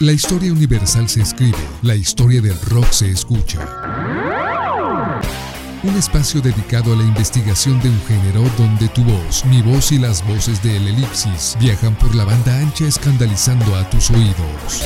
La historia universal se escribe, la historia del rock se escucha. Un espacio dedicado a la investigación de un género donde tu voz, mi voz y las voces de Elipsis viajan por la banda ancha escandalizando a tus oídos.